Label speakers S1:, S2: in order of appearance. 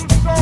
S1: Let's go.